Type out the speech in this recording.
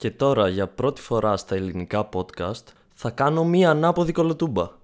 Και τώρα για πρώτη φορά στα ελληνικά podcast θα κάνω μία ανάποδη κολοτούμπα.